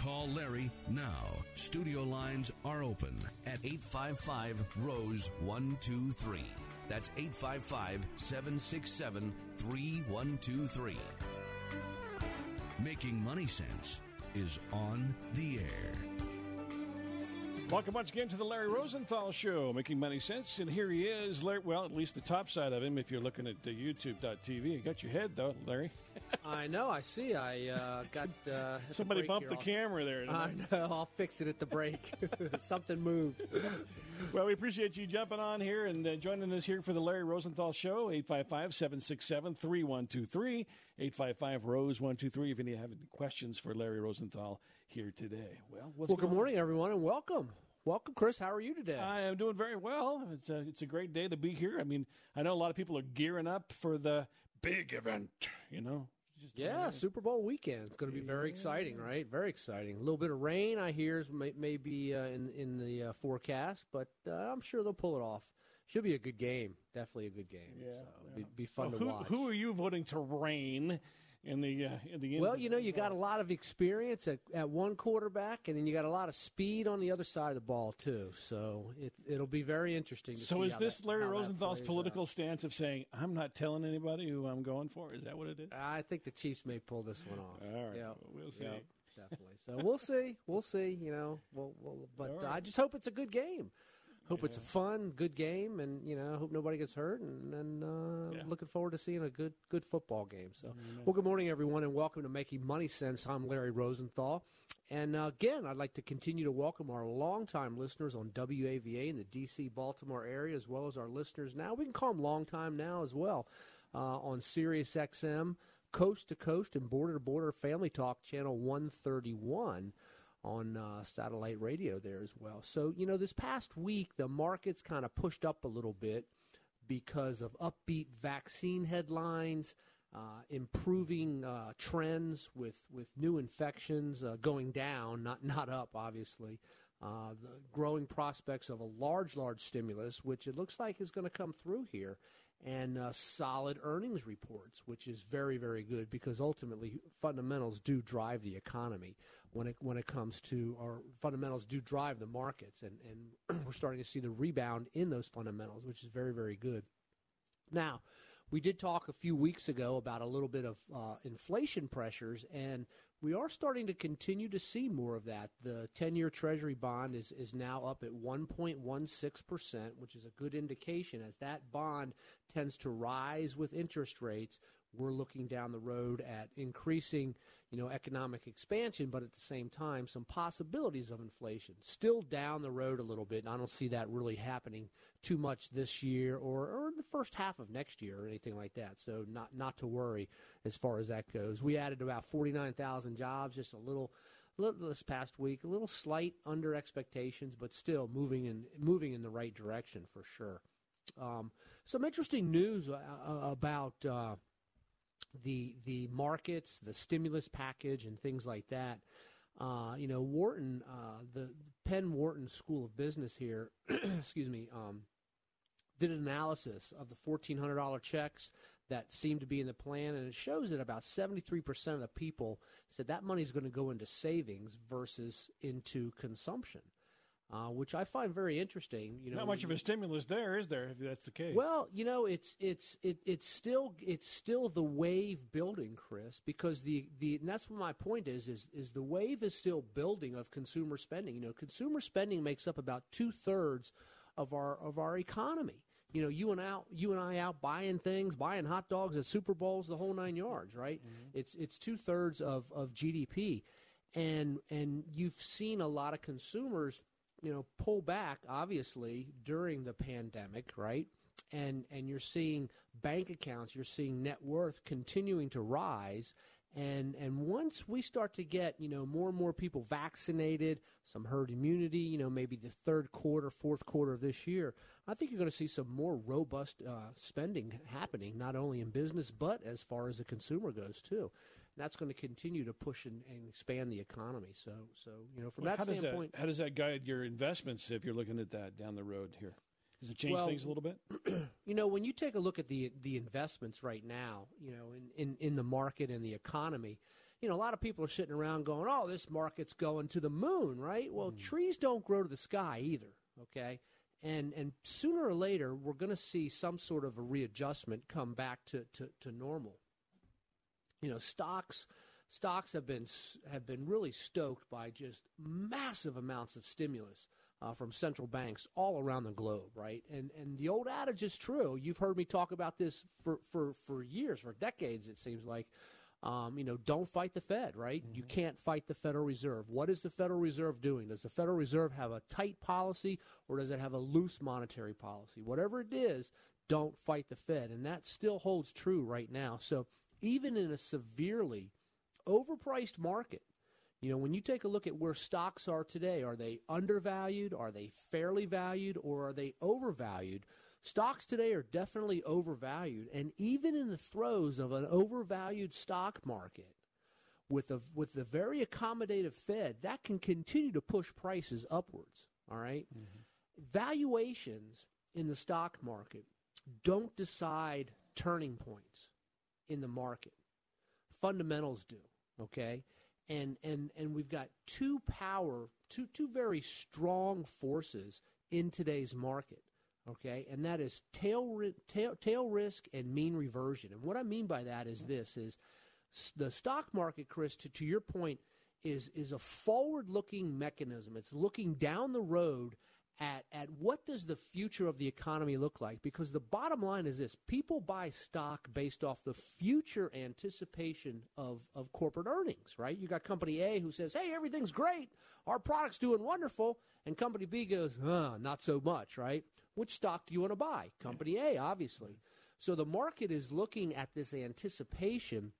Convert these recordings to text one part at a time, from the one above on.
Call Larry now. Studio lines are open at 855 Rose 123. That's 855 767 3123. Making Money Sense is on the air. Welcome once again to the Larry Rosenthal Show, making money sense. And here he is, Larry, well, at least the top side of him, if you're looking at uh, YouTube.tv. You got your head, though, Larry. I know, I see. I uh, got. Uh, hit the Somebody bumped here. the camera there. I know, I'll fix it at the break. Something moved. Well, we appreciate you jumping on here and uh, joining us here for the Larry Rosenthal Show, 855 767 3123. 855 Rose 123 if you have any questions for Larry Rosenthal here today. Well, what's Well, good going on? morning, everyone, and welcome. Welcome, Chris. How are you today? I am doing very well. It's a it's a great day to be here. I mean, I know a lot of people are gearing up for the big event. You know, yeah, Super Bowl weekend. It's going to be very exciting, right? Very exciting. A little bit of rain, I hear, is may, may be uh, in in the uh, forecast, but uh, I'm sure they'll pull it off. Should be a good game. Definitely a good game. Yeah, so Be, be fun Well, to who, watch. who are you voting to reign in the uh, in the? Well, you know, you got a lot of experience at, at one quarterback, and then you got a lot of speed on the other side of the ball too. So it, it'll be very interesting. To So is this that- Larry Rosenthal's political out. stance of saying I'm not telling anybody who I'm going for? Is that what it is? I think the Chiefs may pull this one off. All right, Yeah, well, we'll see. yeah, definitely. So we'll see. We'll see. You know, we'll, we'll, but right. I just hope it's a good game. Hope it's a fun, good game, and you know, hope nobody gets hurt, and, and uh, Yeah. looking forward to seeing a good, good football game. So, well, good morning, everyone, and welcome to Making Money Sense. I'm Larry Rosenthal, and uh, again, I'd like to continue to welcome our longtime listeners on WAVA in the D.C. Baltimore area, as well as our listeners now. We can call them longtime now as well uh, on Sirius XM, Coast to Coast, and Border to Border Family Talk Channel 131 on uh, satellite radio there as well. So, you know, this past week, the markets kind of pushed up a little bit because of upbeat vaccine headlines, uh, improving uh, trends with, with new infections uh, going down, not, not up, obviously. Uh, the growing prospects of a large, large stimulus, which it looks like is going to come through here, and uh, solid earnings reports, which is very, very good because ultimately fundamentals do drive the economy when it when it comes to our fundamentals do drive the markets, and and we're starting to see the rebound in those fundamentals, which is very, very good. Now, we did talk a few weeks ago about a little bit of uh, inflation pressures, and we are starting to continue to see more of that. The 10 year Treasury bond is, is now up at 1.16%, which is a good indication. As that bond tends to rise with interest rates, we're looking down the road at increasing you know, economic expansion, but at the same time, some possibilities of inflation. Still down the road a little bit, and I don't see that really happening too much this year or, or the first half of next year or anything like that. So not not to worry as far as that goes. We added about 49,000 jobs, just a little, little this past week, a little slight under expectations, but still moving in moving in the right direction for sure. Um, some interesting news uh, about. Uh, the the markets, the stimulus package, and things like that. Uh, you know, Wharton, uh, the Penn Wharton School of Business here, excuse me, um, did an analysis of the fourteen hundred dollar checks that seemed to be in the plan, and it shows that about seventy three percent of the people said that money is going to go into savings versus into consumption. Uh, which I find very interesting. You know, Not much of a stimulus there, is there? If that's the case. well, you know, it's it's it, it's still it's still the wave building, Chris, because the the and that's what my point is is is the wave is still building of consumer spending. You know, consumer spending makes up about two thirds of our of our economy. You know, you and out, you and I out buying things, buying hot dogs at Super Bowls, the whole nine yards, right? Mm-hmm. It's it's two thirds of, of GDP, and and you've seen a lot of consumers, you know, pull back obviously during the pandemic, right? And and you're seeing bank accounts, you're seeing net worth continuing to rise, and and once we start to get you know more and more people vaccinated, some herd immunity, you know maybe the third quarter, fourth quarter of this year, I think you're going to see some more robust uh, spending happening, not only in business but as far as the consumer goes too. That's going to continue to push and, and, expand the economy. So so you know from well, that how standpoint, does that, how does that guide your investments if you're looking at that down the road here? Does it change well, things a little bit? you know, when you take a look at the the investments right now, you know, in, in, in the market and the economy, you know, a lot of people are sitting around going, "Oh, this market's going to the moon," right? Well, mm. trees don't grow to the sky either. Okay, and and sooner or later, we're going to see some sort of a readjustment come back to, to, to normal. You know, stocks stocks have been have been really stoked by just massive amounts of stimulus uh, from central banks all around the globe, right? And and the old adage is true. You've heard me talk about this for for for years, for decades. It seems like. Um, you know, don't fight the Fed, right? Mm-hmm. You can't fight the Federal Reserve. What is the Federal Reserve doing? Does the Federal Reserve have a tight policy or does it have a loose monetary policy? Whatever it is, don't fight the Fed. And that still holds true right now. So even in a severely overpriced market, you know, when you take a look at where stocks are today, are they undervalued? Are they fairly valued? Or are they overvalued? Stocks today are definitely overvalued. And even in the throes of an overvalued stock market, with a with the very accommodative Fed, that can continue to push prices upwards. All right? mm-hmm. Valuations in the stock market don't decide turning points in the market. Fundamentals do. Okay? and and and we've got two power two two very strong forces in today's market okay and that is tail, tail tail risk and mean reversion and what i mean by that is this is the stock market chris to, to your point is is a forward looking mechanism it's looking down the road at, at what does the future of the economy look like? Because the bottom line is this. People buy stock based off the future anticipation of, of corporate earnings right? You got company a who says hey everything's great. Our product's doing wonderful. And company b goes uh, not so much right? Which stock do you want to buy? Company a obviously. So the market is looking at this anticipation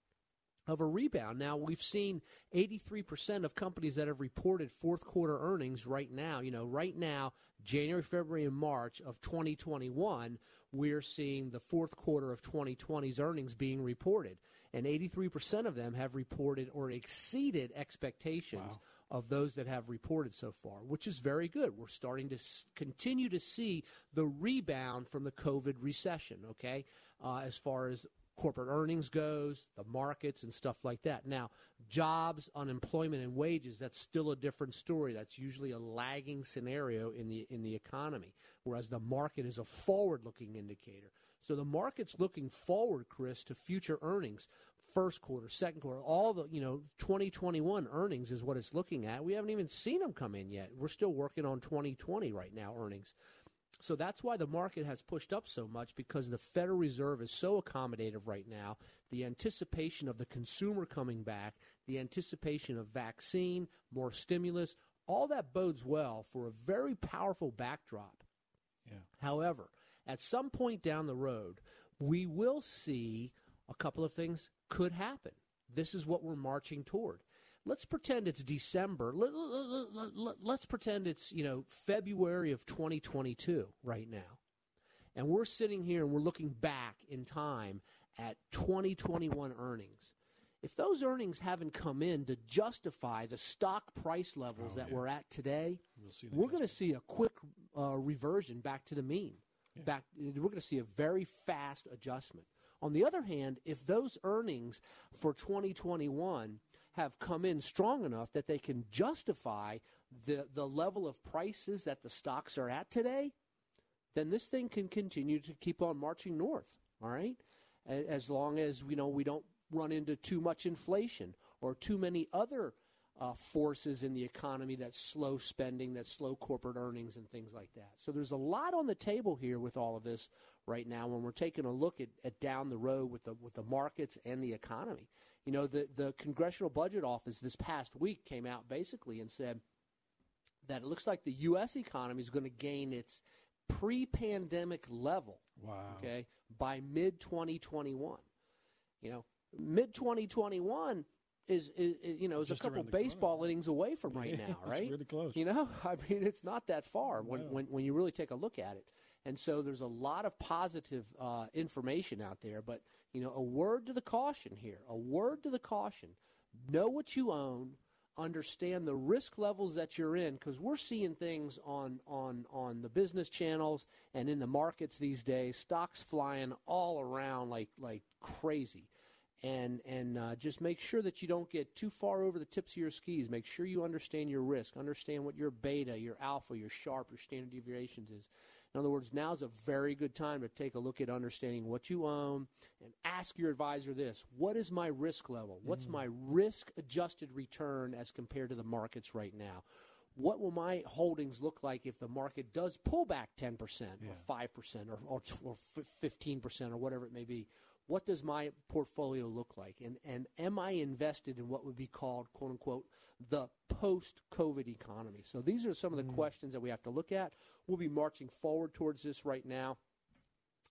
of a rebound. Now, we've seen 83% of companies that have reported fourth quarter earnings right now. You know, right now, January, February, and March of 2021, we're seeing the fourth quarter of 2020's earnings being reported. And 83% of them have reported or exceeded expectations wow. of those that have reported so far, which is very good. We're starting to s- continue to see the rebound from the COVID recession, okay, uh, as far as corporate earnings goes, the markets and stuff like that. Now, jobs, unemployment and wages, that's still a different story. That's usually a lagging scenario in the in the economy, whereas the market is a forward-looking indicator. So the market's looking forward, Chris, to future earnings. First quarter, second quarter, all the, you know, 2021 earnings is what it's looking at. We haven't even seen them come in yet. We're still working on 2020 right now earnings. So that's why the market has pushed up so much because the Federal Reserve is so accommodative right now. The anticipation of the consumer coming back, the anticipation of vaccine, more stimulus, all that bodes well for a very powerful backdrop. Yeah. However, at some point down the road, we will see a couple of things could happen. This is what we're marching toward let's pretend it's December. Let, us let, let, pretend it's, you know, February of 2022 right now. And we're sitting here and we're looking back in time at 2021 earnings. If those earnings haven't come in to justify the stock price levels oh, that yeah. we're at today, we'll we're going to see a quick uh, reversion back to the mean. Yeah. Back, we're going to see a very fast adjustment. On the other hand, if those earnings for 2021 have come in strong enough that they can justify the, the level of prices that the stocks are at today, then this thing can continue to keep on marching north. All right, as long as we know we don't run into too much inflation or too many other uh, forces in the economy that slow spending, that slow corporate earnings, and things like that. So there's a lot on the table here with all of this right now when we're taking a look at, at down the road with the with the markets and the economy. You know, the the Congressional Budget Office this past week came out basically and said that it looks like the U.S. economy is going to gain its pre-pandemic level. Wow. Okay, by mid 2021. You know, mid 2021 is, is, is, you know is Just a couple the corner. baseball innings away from right Yeah, now, it's right? really close. You know, I mean, it's not that far when, No. when when you really take a look at it. And so there's a lot of positive uh, information out there, but you know, a word to the caution here. A word to the caution. Know what you own. Understand the risk levels that you're in, because we're seeing things on on on the business channels and in the markets these days. Stocks flying all around like like crazy and and uh, just make sure that you don't get too far over the tips of your skis. Make sure you understand your risk, understand what your beta, your alpha, your Sharpe, your standard deviations is. In other words, now is a very good time to take a look at understanding what you own and ask your advisor this: What is my risk level? What's my risk-adjusted return as compared to the markets right now? What will my holdings look like if the market does pull back 10% or 5% or, or, or 15% or whatever it may be? What does my portfolio look like? And, and am I invested in what would be called, quote unquote, the post COVID economy? So these are some of the questions that we have to look at. We'll be marching forward towards this right now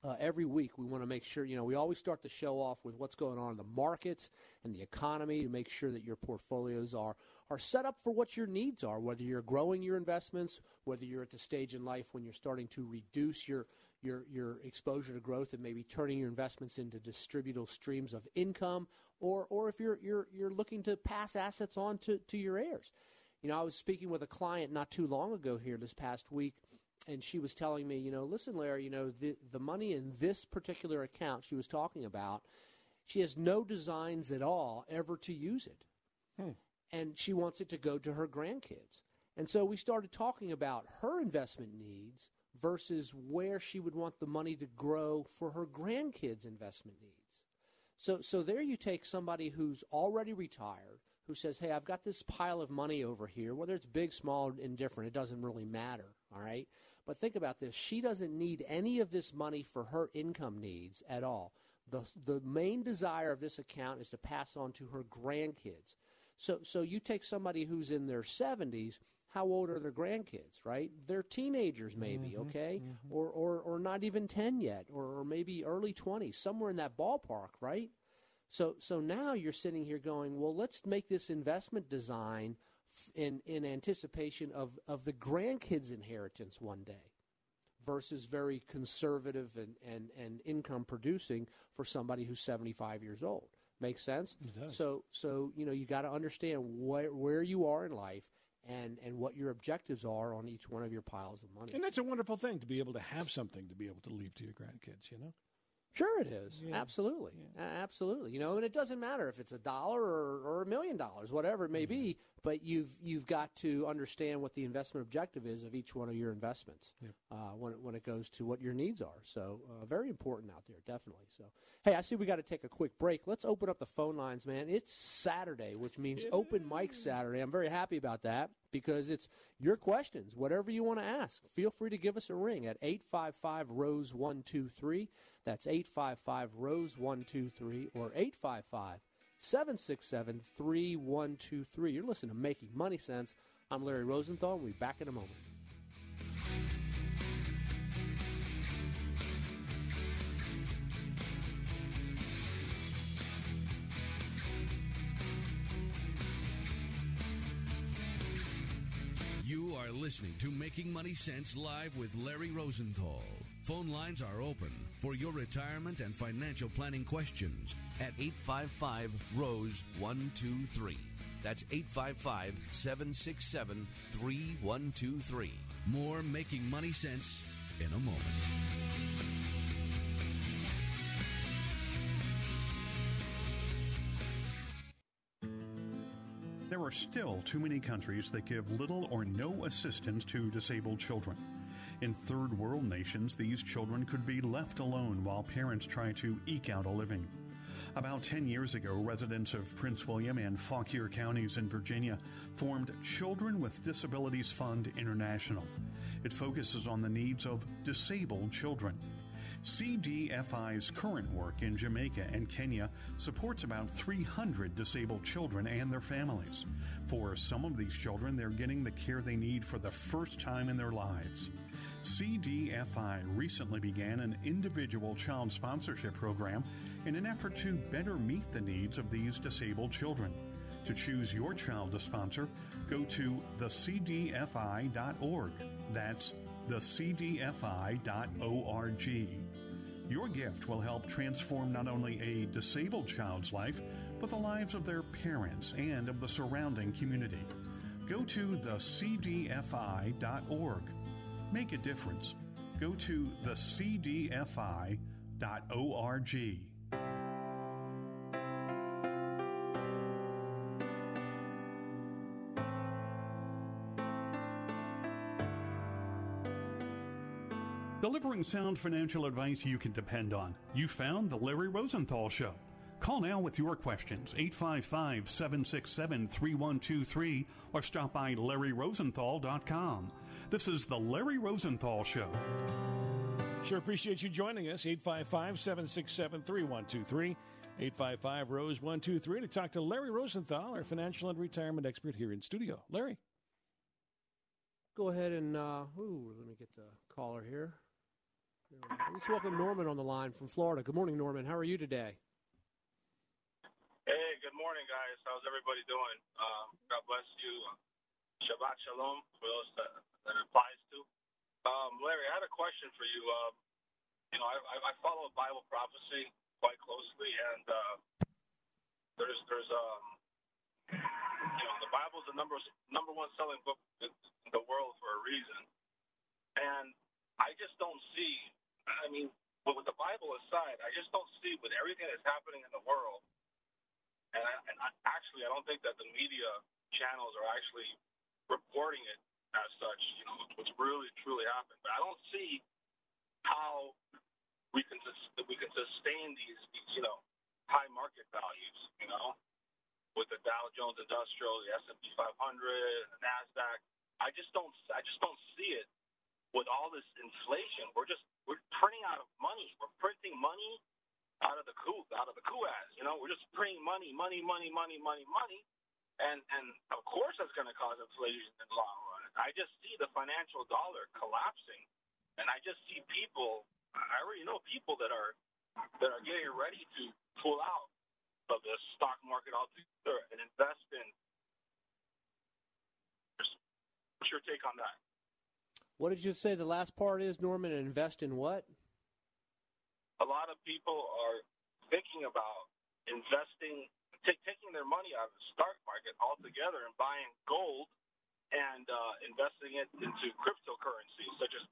uh, every week we want to make sure you know we always start the show off with what's going on in the markets and the economy to make sure that your portfolios are are set up for what your needs are whether you're growing your investments whether you're at the stage in life when you're starting to reduce your your your exposure to growth and maybe turning your investments into distributable streams of income or or if you're you're you're looking to pass assets on to, to your heirs. You know i was speaking with a client not too long ago here this past week and she was telling me, you know, listen, Larry, you know, the the money in this particular account she was talking about, she has no designs at all ever to use it, hmm. and she wants it to go to her grandkids. And so we started talking about her investment needs versus where she would want the money to grow for her grandkids' investment needs. So, so there you take somebody who's already retired, who says, "Hey, I've got this pile of money over here. Whether it's big, small, indifferent, it doesn't really matter. All right." But think about this: she doesn't need any of this money for her income needs at all. the The main desire of this account is to pass on to her grandkids. So, so you take somebody who's in their seventies. How old are their grandkids? Right? They're teenagers, maybe. Mm-hmm. Okay, mm-hmm. or, or or not even ten yet, or, or maybe early twenties, somewhere in that ballpark. Right? So so now you're sitting here going, well, let's make this investment design in in anticipation of of the grandkids' inheritance one day versus very conservative and, and, and income producing for somebody who's 75 years old. Makes sense? So so you know you got to understand where where you are in life and and what your objectives are on each one of your piles of money. And that's a wonderful thing to be able to have something to be able to leave to your grandkids, you know? Sure, it is. Absolutely, A- absolutely. You know, and it doesn't matter if it's a dollar or, or a million dollars, whatever it may be. But you've you've got to understand what the investment objective is of each one of your investments uh, when it, when it goes to what your needs are. So uh, very important out there, definitely. So hey, I see we got to take a quick break. Let's open up the phone lines, man. It's Saturday, which means open mic Saturday. I'm very happy about that because it's your questions, whatever you want to ask. Feel free to give us a ring at 855 Rose 123. That's 855 Rose 123 or 855 767 3123. You're listening to Making Money Sense. I'm Larry Rosenthal. We'll be back in a moment. You are listening to Making Money Sense live with Larry Rosenthal. Phone lines are open for your retirement and financial planning questions at 855 Rose 123. That's 855 767 3123. More Making Money Sense in a moment. There are still too many countries that give little or no assistance to disabled children. In third world nations, these children could be left alone while parents try to eke out a living. About 10 years ago, residents of Prince William and Fauquier counties in Virginia formed Children with Disabilities Fund International. It focuses on the needs of disabled children. CDFI's current work in Jamaica and Kenya supports about 300 disabled children and their families. For some of these children, they're getting the care they need for the first time in their lives. CDFI recently began an individual child sponsorship program in an effort to better meet the needs of these disabled children. To choose your child to sponsor, go to thecdfi.org. That's thecdfi.org. Your gift will help transform not only a disabled child's life, but the lives of their parents and of the surrounding community. Go to thecdfi.org. Make a difference. Go to thecdfi.org. Delivering sound financial advice you can depend on. You found The Larry Rosenthal Show. Call now with your questions, 855 767 3123, or stop by LarryRosenthal.com. This is The Larry Rosenthal Show. Sure appreciate you joining us, 855 767 3123. 855 Rose 123 to talk to Larry Rosenthal, our financial and retirement expert here in studio. Larry. Go ahead and, uh, ooh, let me get the caller here. Let's welcome Norman on the line from Florida. Good morning, Norman. How are you today? Hey, good morning, guys. How's everybody doing? Um, God bless you. Shabbat Shalom for those that, that applies to. Um, Larry, I had a question for you. Um, you know, I, I follow Bible prophecy quite closely, and uh, there's there's um, you know, the Bible's the number number one selling book in the world for a reason, and I just don't see I mean, but with the Bible aside, I just don't see with everything that's happening in the world, and, I, and I, actually, I don't think that the media channels are actually reporting it as such. You know, what's really truly happened. But I don't see how we can we can sustain these, these you know high market values. You know, with the Dow Jones Industrial, the S and P 500, the Nasdaq. I just don't I just don't see it with all this inflation, we're just we're printing out of money. We're printing money out of the coup out of the kuas. You know, we're just printing money, money, money, money, money, money, and and of course that's going to cause inflation in the long run. I just see the financial dollar collapsing, and I just see people. I already know people that are that are getting ready to pull out of the stock market altogether and invest in. What's your take on that? What did you say the last part is, Norman? Invest in what? A lot of people are thinking about investing, t- taking their money out of the stock market altogether and buying gold and uh, investing it into cryptocurrencies such as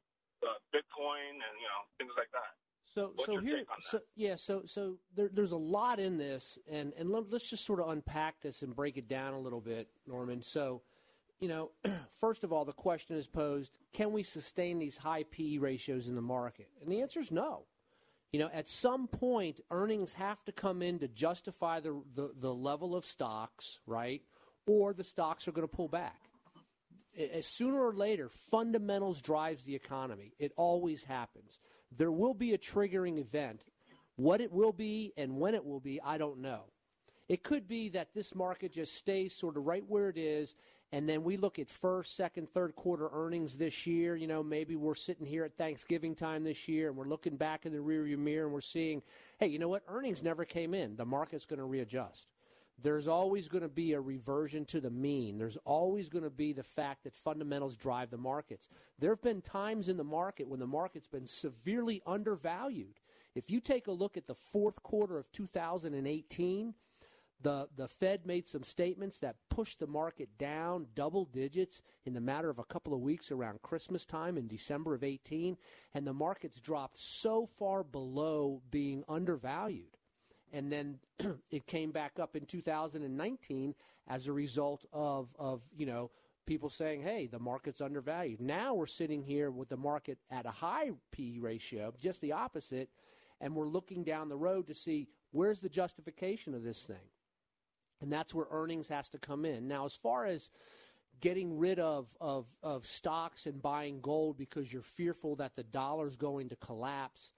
uh, Bitcoin and you know things like that. So, What's so here, so yeah, so so there, there's a lot in this, and and let, let's just sort of unpack this and break it down a little bit, Norman. So you know, first of all, the question is posed can we sustain these high PE ratios in the market? And the answer is no. You know, at some point, earnings have to come in to justify the, the, the level of stocks, right? Or the stocks are going to pull back. As sooner or later, fundamentals drives the economy. It always happens. There will be a triggering event. What it will be and when it will be, I don't know. It could be that this market just stays sort of right where it is and then we look at first, second, third quarter earnings this year. You know, maybe we're sitting here at Thanksgiving time this year and we're looking back in the rearview mirror and we're seeing, hey, you know what? Earnings never came in. The market's going to readjust. There's always going to be a reversion to the mean. There's always going to be the fact that fundamentals drive the markets. There have been times in the market when the market's been severely undervalued. If you take a look at the fourth quarter of 2018, the, the Fed made some statements that pushed the market down double digits in the matter of a couple of weeks around Christmas time in December of 18, and the markets dropped so far below being undervalued. And then it came back up in 2019 as a result of, of, you know, people saying, hey, the market's undervalued. Now we're sitting here with the market at a high P ratio, just the opposite, and we're looking down the road to see Where's the justification of this thing? And that's where earnings has to come in. Now, as far as getting rid of, of, of stocks and buying gold because you're fearful that the dollar's going to collapse,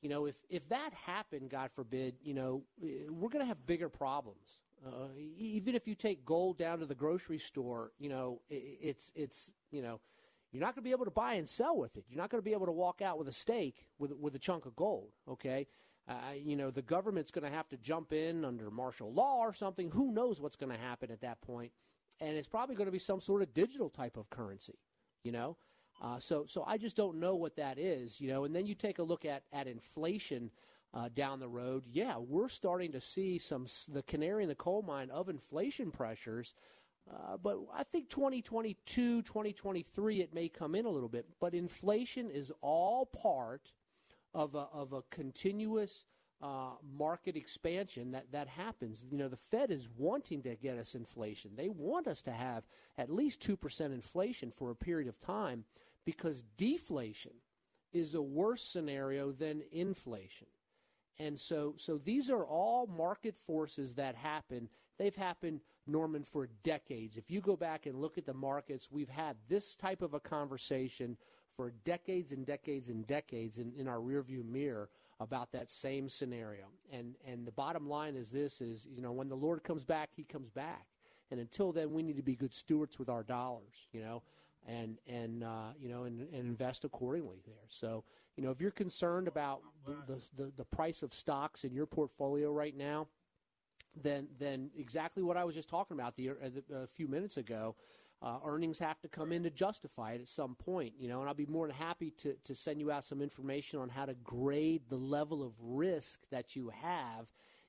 you know, if, if that happened, God forbid, you know, we're going to have bigger problems. Uh, even if you take gold down to the grocery store, you know, it, it's, it's, you know, you're not going to be able to buy and sell with it. You're not going to be able to walk out with a stake with, with a chunk of gold, okay? Uh, you know, the government's going to have to jump in under martial law or something. Who knows what's going to happen at that point? And it's probably going to be some sort of digital type of currency, you know? Uh, so, so I just don't know what that is, you know. And then you take a look at, at inflation uh, down the road. Yeah, we're starting to see some the canary in the coal mine of inflation pressures. Uh, but I think 2022, 2023, it may come in a little bit. But inflation is all part of a, of a continuous uh, market expansion that, that happens. You know, the Fed is wanting to get us inflation. They want us to have at least 2% inflation for a period of time because deflation is a worse scenario than inflation. And so, so these are all market forces that happen. They've happened, Norman, for decades. If you go back and look at the markets, we've had this type of a conversation for decades and decades and decades in, in our rearview mirror about that same scenario. And and the bottom line is this is, you know, when the Lord comes back, he comes back. And until then we need to be good stewards with our dollars, you know, and and uh, you know and, and invest accordingly there. So, you know, if you're concerned about the, the, the price of stocks in your portfolio right now, then then exactly what I was just talking about the, uh, a few minutes ago, uh, earnings have to come in to justify it at some point, you know, and I'll be more than happy to, to send you out some information on how to grade the level of risk that you have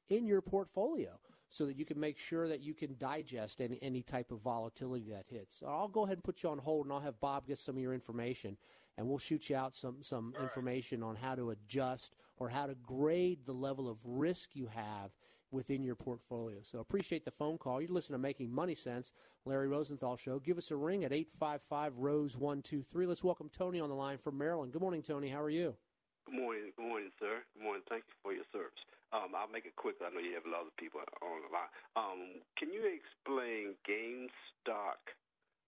in your portfolio so that you can make sure that you can digest any, any type of volatility that hits. So I'll go ahead and put you on hold and I'll have Bob get some of your information and we'll shoot you out some, some information on how to adjust or how to grade the level of risk you have within your portfolio. So appreciate the phone call. You listen to Making Money Sense, Larry Rosenthal Show. Give us a ring at 855 Rose 123. Let's welcome Tony on the line from Maryland. Good morning, Tony. How are you? Good morning. Good morning, sir. Good morning. Thank you for your service. Um, I'll make it quick. I know you have a lot of people on the line. Um, can you explain GameStop,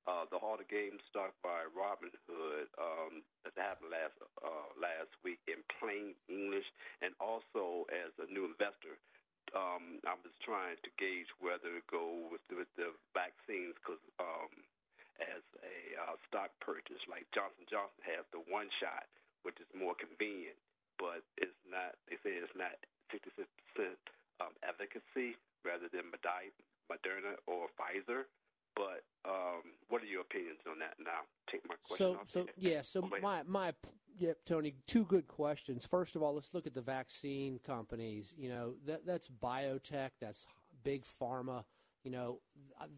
uh, the Heart of GameStop by Robinhood um, that happened last uh, last week in plain English, and also as a new investor, um, I was trying to gauge whether to go with the, with the vaccines because um, as a uh, stock purchase, like Johnson Johnson has the one shot, which is more convenient, but it's not. They say it's not 56 percent um, efficacy rather than Moderna or Pfizer. But um, what are your opinions on that? Now, take my question. So, so yeah. So my my yeah, Tony. Two good questions. First of all, let's look at the vaccine companies. You know, that that's biotech. That's big pharma. You know,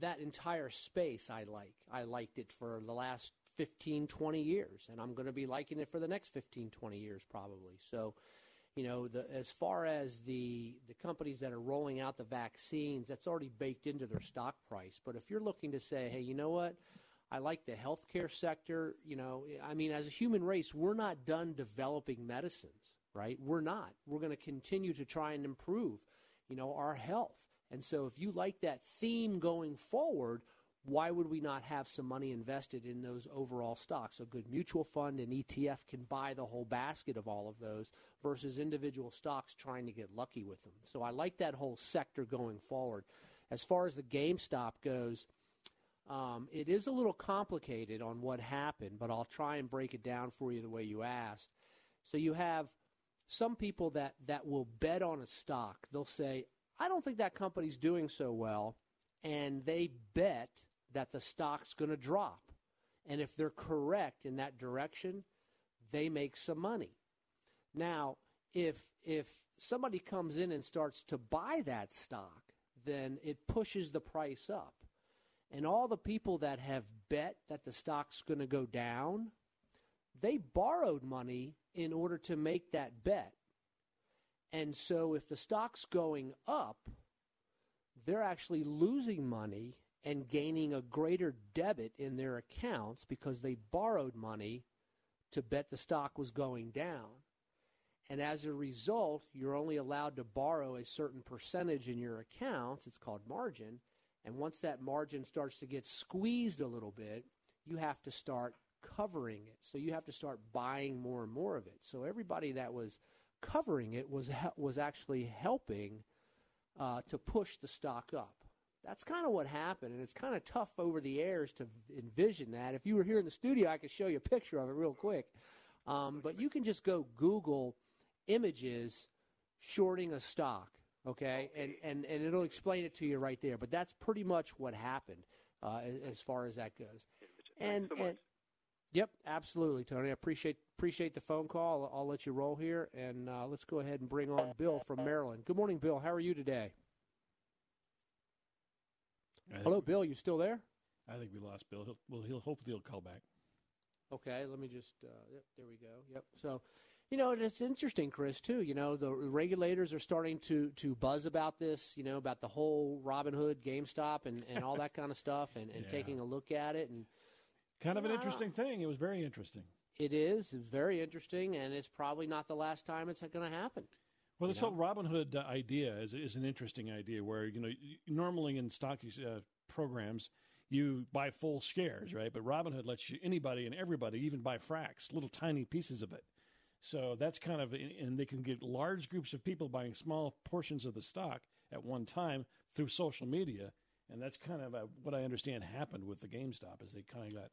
that entire space I like. I liked it for the last 15, 20 years, and I'm going to be liking it for the next 15, 20 years probably. So, you know, the, as far as the the companies that are rolling out the vaccines, that's already baked into their stock price. But if you're looking to say, hey, you know what? I like the healthcare sector. You know, I mean, as a human race, we're not done developing medicines, right? We're not. We're going to continue to try and improve, you know, our health. And so if you like that theme going forward, why would we not have some money invested in those overall stocks? A good mutual fund and ETF can buy the whole basket of all of those versus individual stocks trying to get lucky with them. So I like that whole sector going forward. As far as the GameStop goes, um, it is a little complicated on what happened, but I'll try and break it down for you the way you asked. So you have some people that, that will bet on a stock. They'll say, I don't think that company's doing so well, and they bet that the stock's going to drop. And if they're correct in that direction, they make some money. Now, if if somebody comes in and starts to buy that stock, then it pushes the price up. And all the people that have bet that the stock's going to go down, they borrowed money in order to make that bet. And so if the stock's going up, they're actually losing money and gaining a greater debit in their accounts because they borrowed money to bet the stock was going down. And as a result, you're only allowed to borrow a certain percentage in your accounts. It's called margin. And once that margin starts to get squeezed a little bit, you have to start covering it. So you have to start buying more and more of it. So everybody that was covering it was was actually helping uh, to push the stock up. That's kind of what happened, and it's kind of tough over the airs to envision that. If you were here in the studio, I could show you a picture of it real quick. Um, but you can just go Google images shorting a stock, okay? And, and, and it'll explain it to you right there. But that's pretty much what happened uh, as, as, far as that goes. And, and Yep, absolutely, Tony. I appreciate appreciate the phone call. I'll, I'll let you roll here, and uh, let's go ahead and bring on Bill from Maryland. Good morning, Bill. How are you today? Hello, Bill. You still there? I think we lost Bill. He'll, well, he'll hopefully he'll call back. Okay, let me just. Uh, yep, there we go. Yep. So, you know, it's interesting, Chris, too. You know, the regulators are starting to to buzz about this. You know, about the whole Robinhood, GameStop, and and all that kind of stuff, and and yeah. taking a look at it and Kind of an interesting thing. It was very interesting. It is. Very interesting, and it's probably not the last time it's going to happen. Well, this whole Robinhood uh, idea is, is an interesting idea where, you know, normally in stock uh, programs, you buy full shares, right? But Robinhood lets you, anybody and everybody, even buy fracks, little tiny pieces of it. So that's kind of, and they can get large groups of people buying small portions of the stock at one time through social media. And that's kind of what I understand happened with the GameStop is they kind of got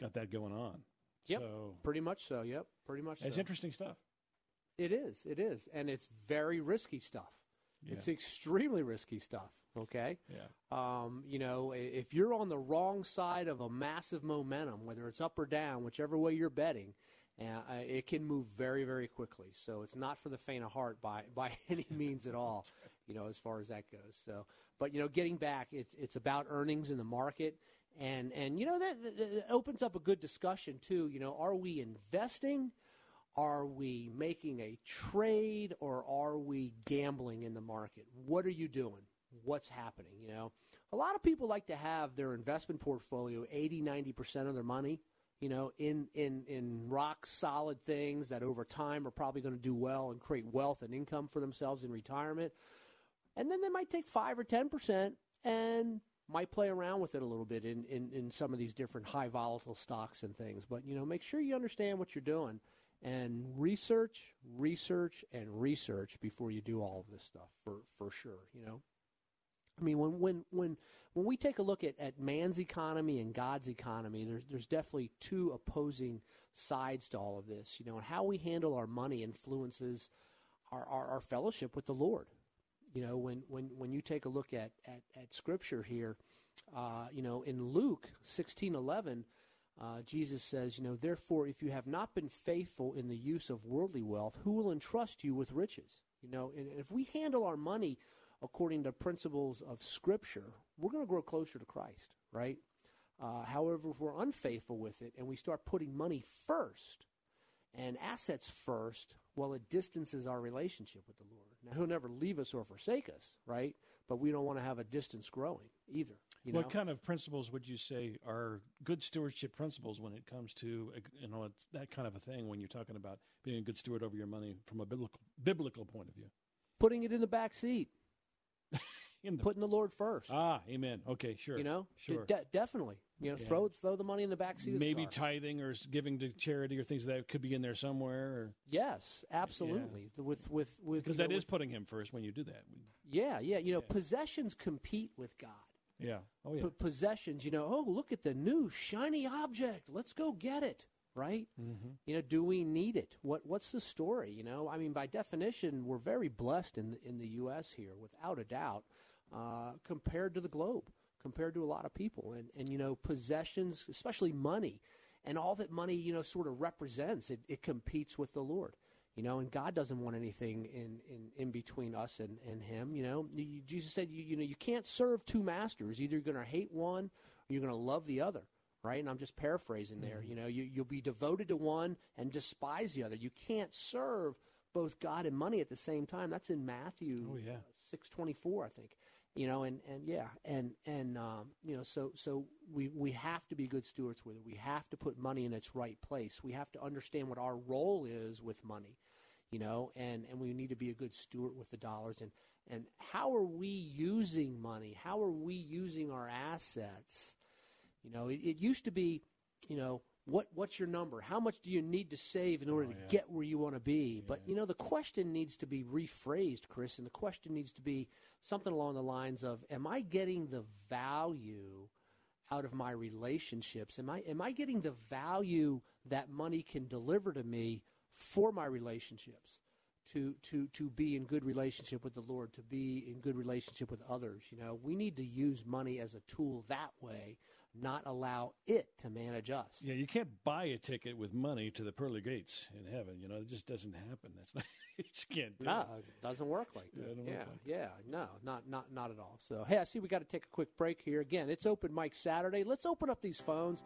got that going on. Yep, so, pretty much so. Yep, pretty much. It's so. interesting stuff. It is. It is, and it's very risky stuff. Yeah. It's extremely risky stuff. Okay. Yeah. Um, you know, if you're on the wrong side of a massive momentum, whether it's up or down, whichever way you're betting, uh, it can move very, very quickly. So it's not for the faint of heart by by any means at all. You know, as far as that goes. So, but you know, getting back, it's it's about earnings in the market and and you know that, that, opens up a good discussion too. You know, are we investing? Are we making a trade or are we gambling in the market? What are you doing? What's happening? You know, a lot of people like to have their investment portfolio 80, 90% of their money, you know, in, in, in rock solid things that over time are probably going to do well and create wealth and income for themselves in retirement. And then they might take 5 or 10% and might play around with it a little bit in, in, in some of these different high volatile stocks and things. But, you know, make sure you understand what you're doing and research, research, and research before you do all of this stuff for, for sure, you know. I mean, when, when, when, when we take a look at, at man's economy and God's economy, there's, there's definitely two opposing sides to all of this, you know, and how we handle our money influences our, our, our fellowship with the Lord. You know, when, when, when you take a look at, at, at Scripture here, uh, you know, in Luke 16 11, uh, Jesus says, you know, therefore, if you have not been faithful in the use of worldly wealth, who will entrust you with riches? You know, and if we handle our money according to principles of Scripture, we're going to grow closer to Christ, right? Uh, however, if we're unfaithful with it and we start putting money first and assets first, well, it distances our relationship with the Lord. Now, he'll never leave us or forsake us, right? But we don't want to have a distance growing either. You what kind of principles would you say are good stewardship principles when it comes to you know that kind of a thing when you're talking about being a good steward over your money from a biblical biblical point of view? Putting it in the back seat. In the, putting the Lord first. Ah, amen. Okay, sure. You know, sure, de- definitely. You know, yeah. throw throw the money in the back seat. Maybe tithing or giving to charity or things like that could be in there somewhere. Or, yes, absolutely. Yeah. With with with because that know, is with, putting Him first when you do that. Yeah, yeah. You know, yeah. possessions compete with God. Yeah. Oh yeah. P- possessions. You know, oh look at the new shiny object. Let's go get it. Right. Mm-hmm. You know, do we need it? What What's the story? You know, I mean, by definition, we're very blessed in in the U.S. here, without a doubt, uh, compared to the globe compared to a lot of people. And, and you know, possessions, especially money, and all that money, you know, sort of represents, it, it competes with the Lord. You know, and God doesn't want anything in, in, in between us and, and Him. You know, you, Jesus said, you, you know, you can't serve two masters. Either you're going to hate one or you're going to love the other right? And I'm just paraphrasing there. Mm-hmm. You know, you, you'll be devoted to one and despise the other. You can't serve both God and money at the same time. That's in Matthew oh, yeah. 624, I think you know and and yeah and and um, you know so so we we have to be good stewards with it we have to put money in its right place we have to understand what our role is with money you know, and, and we need to be a good steward with the dollars. And, and how are we using money? How are we using our assets? You know, it, it used to be, you know, what what's your number? How much do you need to save in order Oh, to yeah. get where you want to be? But you know, the question needs to be rephrased, Chris, and the question needs to be something along the lines of: Am I getting the value out of my relationships? Am I am I getting the value that money can deliver to me for my relationships? To, to, to be in good relationship with the Lord, to be in good relationship with others. You know, we need to use money as a tool that way, not allow it to manage us. Yeah, you can't buy a ticket with money to the pearly gates in heaven. You know, it just doesn't happen. That's not. you just can't do No, it. it doesn't work like that. don't Yeah, like yeah, no, not not not at all. So, hey, I see we got to take a quick break here. Again, it's open mic Saturday. Let's open up these phones.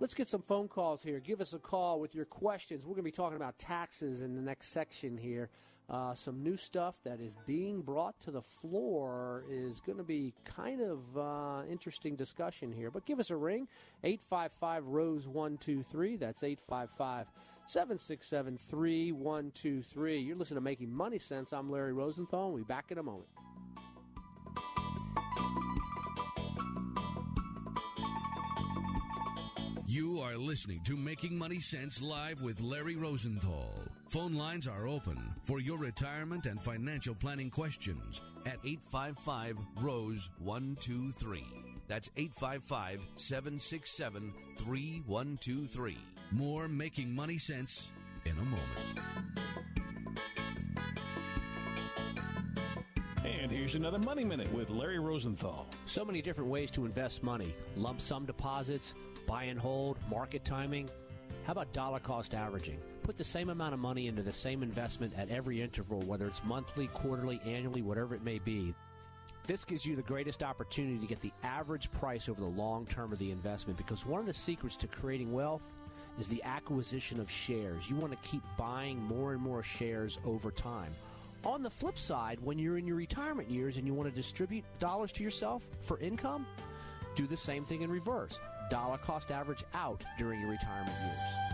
Let's get some phone calls here. Give us a call with your questions. We're going to be talking about taxes in the next section here. Uh, some new stuff that is being brought to the floor is going to be kind of uh, interesting discussion here. But give us a ring, 855 Rose 123. That's 855 767 3123. You're listening to Making Money Sense. I'm Larry Rosenthal. We'll be back in a moment. You are listening to Making Money Sense live with Larry Rosenthal. Phone lines are open for your retirement and financial planning questions at 855 Rose 123. That's 855 767 3123. More Making Money Sense in a moment. And here's another Money Minute with Larry Rosenthal. So many different ways to invest money lump sum deposits, buy and hold, market timing. How about dollar cost averaging? Put the same amount of money into the same investment at every interval, whether it's monthly, quarterly, annually, whatever it may be. This gives you the greatest opportunity to get the average price over the long term of the investment because one of the secrets to creating wealth is the acquisition of shares. You want to keep buying more and more shares over time. On the flip side, when you're in your retirement years and you want to distribute dollars to yourself for income, do the same thing in reverse. Dollar cost average out during your retirement years.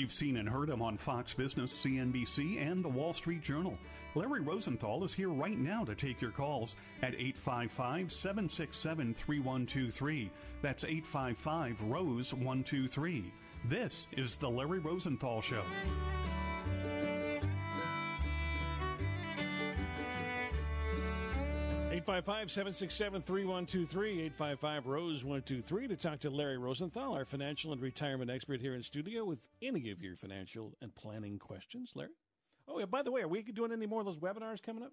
You've seen and heard him on Fox Business, CNBC, and the Wall Street Journal. Larry Rosenthal is here right now to take your calls at 855 767 3123. That's 855 Rose 123. This is The Larry Rosenthal Show. Eight five five seven six seven three one two three eight five five Rose 123 to talk to Larry Rosenthal, our financial and retirement expert here in studio with any of your financial and planning questions. Larry? Oh, yeah, by the way, are we doing any more of those webinars coming up?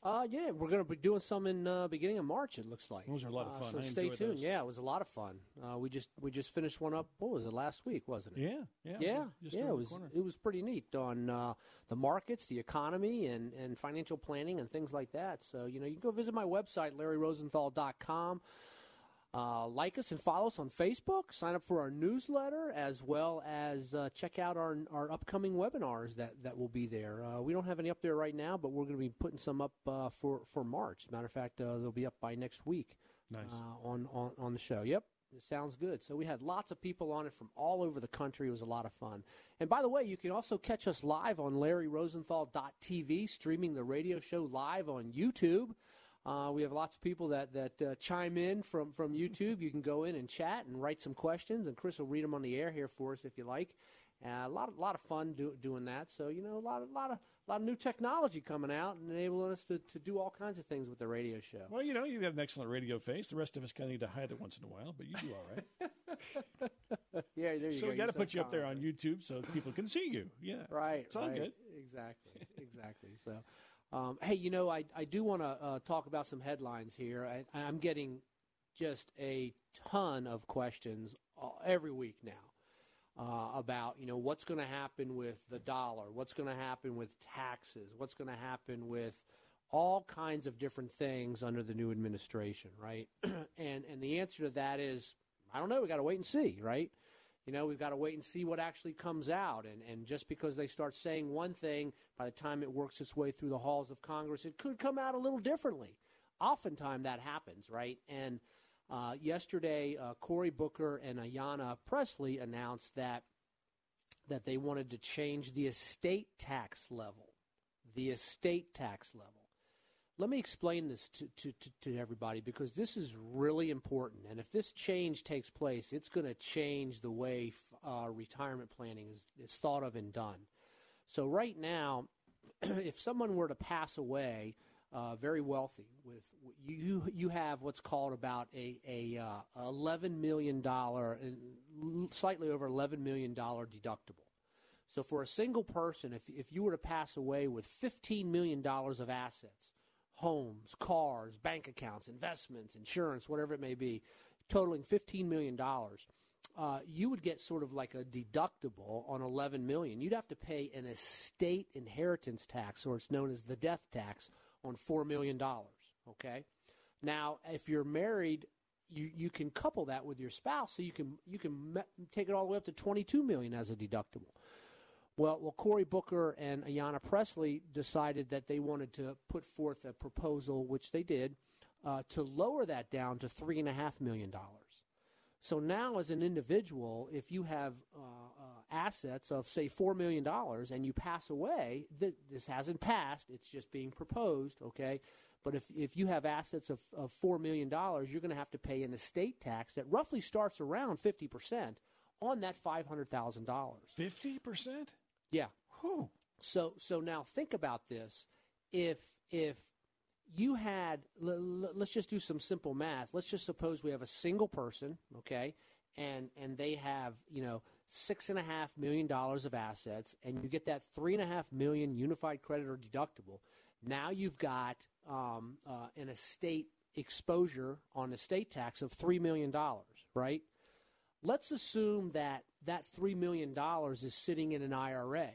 Uh, yeah, we're going to be doing some in uh, beginning of March. It looks like Those are a lot of Uh, fun. so I stay tuned. those. Yeah, it was a lot of fun. Uh, we just we just finished one up. What was it last week? Wasn't it? Yeah, yeah. yeah, just yeah. It was it was pretty neat on uh, the markets, the economy, and and financial planning and things like that. So you know, you can go visit my website larryrosenthal.com. Uh, like us and follow us on Facebook. Sign up for our newsletter as well as uh, check out our our upcoming webinars that, that will be there. Uh, we don't have any up there right now, but we're going to be putting some up uh, for for March. Matter of fact, uh, they'll be up by next week Nice. uh, on, on on the show. Yep. It sounds good. So we had lots of people on it from all over the country. It was a lot of fun. And by the way, you can also catch us live on LarryRosenthal.tv, streaming the radio show live on YouTube. Uh, we have lots of people that that uh, chime in from from YouTube. You can go in and chat and write some questions, and Chris will read them on the air here for us if you like. Uh, a lot of lot of fun do, doing that. So you know, a lot of lot of lot of new technology coming out and enabling us to, to do all kinds of things with the radio show. Well, you know, you've an excellent radio face. The rest of us kind of need to hide it once in a while, but you do all right. yeah, there you so go. So we got to put you up there on. YouTube so people can see you. Yeah, Right. It's all right. good. Exactly. Exactly. So, um, hey, you know, I, I do want to uh, talk about some headlines here. I, I'm getting just a ton of questions uh, every week now. Uh, about you know what's going to happen with the dollar, what's going to happen with taxes, what's going to happen with all kinds of different things under the new administration, right? and and the answer to that is I don't know. We got to wait and see, right? You know, we've got to wait and see what actually comes out. And, and just because they start saying one thing, by the time it works its way through the halls of Congress, it could come out a little differently. oftentimes that happens, right? And uh, yesterday, uh, Cory Booker and Ayanna Pressley announced that that they wanted to change the estate tax level. The estate tax level. Let me explain this to, to, to, to everybody because this is really important. And if this change takes place, it's going to change the way uh, retirement planning is, is thought of and done. So, right now, if someone were to pass away, uh, very wealthy, with you, you have what's called about a, a uh, $11 million, slightly over $11 million deductible. So, for a single person, if, if you were to pass away with $15 million of assets, homes, cars, bank accounts, investments, insurance, whatever it may be, totaling $15 million, uh, you would get sort of like a deductible on 11 million. You'd have to pay an estate inheritance tax, or it's known as the death tax, on $4 million. Okay? Now, if you're married, you, you can couple that with your spouse, so you can you can me- take it all the way up to 22 million as a deductible. Well, well, Cory Booker and Ayanna Pressley decided that they wanted to put forth a proposal, which they did, uh, to lower that down to three and a half million dollars. So now, as an individual, if you have uh, uh, assets of say four million dollars and you pass away, th- this hasn't passed; it's just being proposed. Okay, but if if you have assets of, of four million dollars, you're going to have to pay an estate tax that roughly starts around fifty percent on that five hundred thousand dollars. Fifty percent. Yeah. Whew. So so now think about this. If if you had l- l- let's just do some simple math. Let's just suppose we have a single person, okay, and and they have you know six and a half million dollars of assets, and you get that three and a half million unified creditor deductible. Now you've got um, uh, an estate exposure on estate tax of three million dollars, right? Let's assume that that $3 million is sitting in an IRA.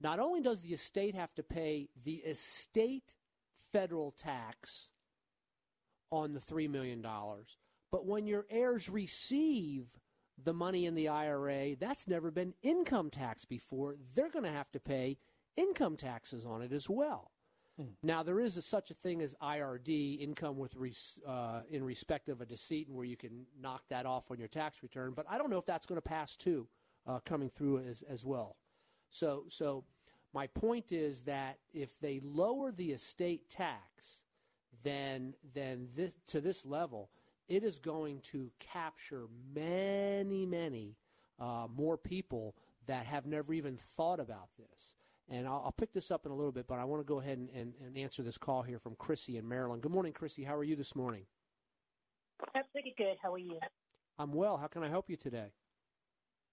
Not only does the estate have to pay the estate federal tax on the $3 million, but when your heirs receive the money in the IRA, that's never been income tax before. They're going to have to pay income taxes on it as well. Hmm. Now there is a, such a thing as IRD, income with res, uh, in respect of a decedent, where you can knock that off on your tax return. But I don't know if that's going to pass too, uh, coming through as as well. So so my point is that if they lower the estate tax, then then this to this level, it is going to capture many many uh, more people that have never even thought about this. And I'll, I'll, pick this up in a little bit, but I want to go ahead and, and, and, answer this call here from Chrissy in Maryland. Good morning, Chrissy. How are you this morning? I'm pretty good. How are you? I'm well. How can I help you today?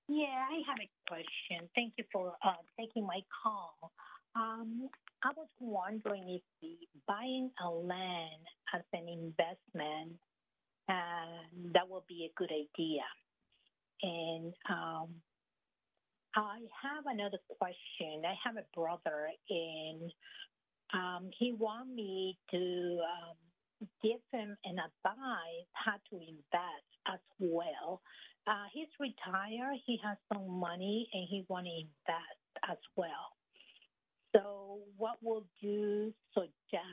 Yeah, I have a question. Thank you for uh, taking my call. Um, I was wondering if the buying a land as an investment uh, that would be a good idea. And um, I have another question. I have a brother, and um, he want me to um, give him an advice how to invest as well. Uh, he's retired. He has some money, and he want to invest as well. So, what will you suggest?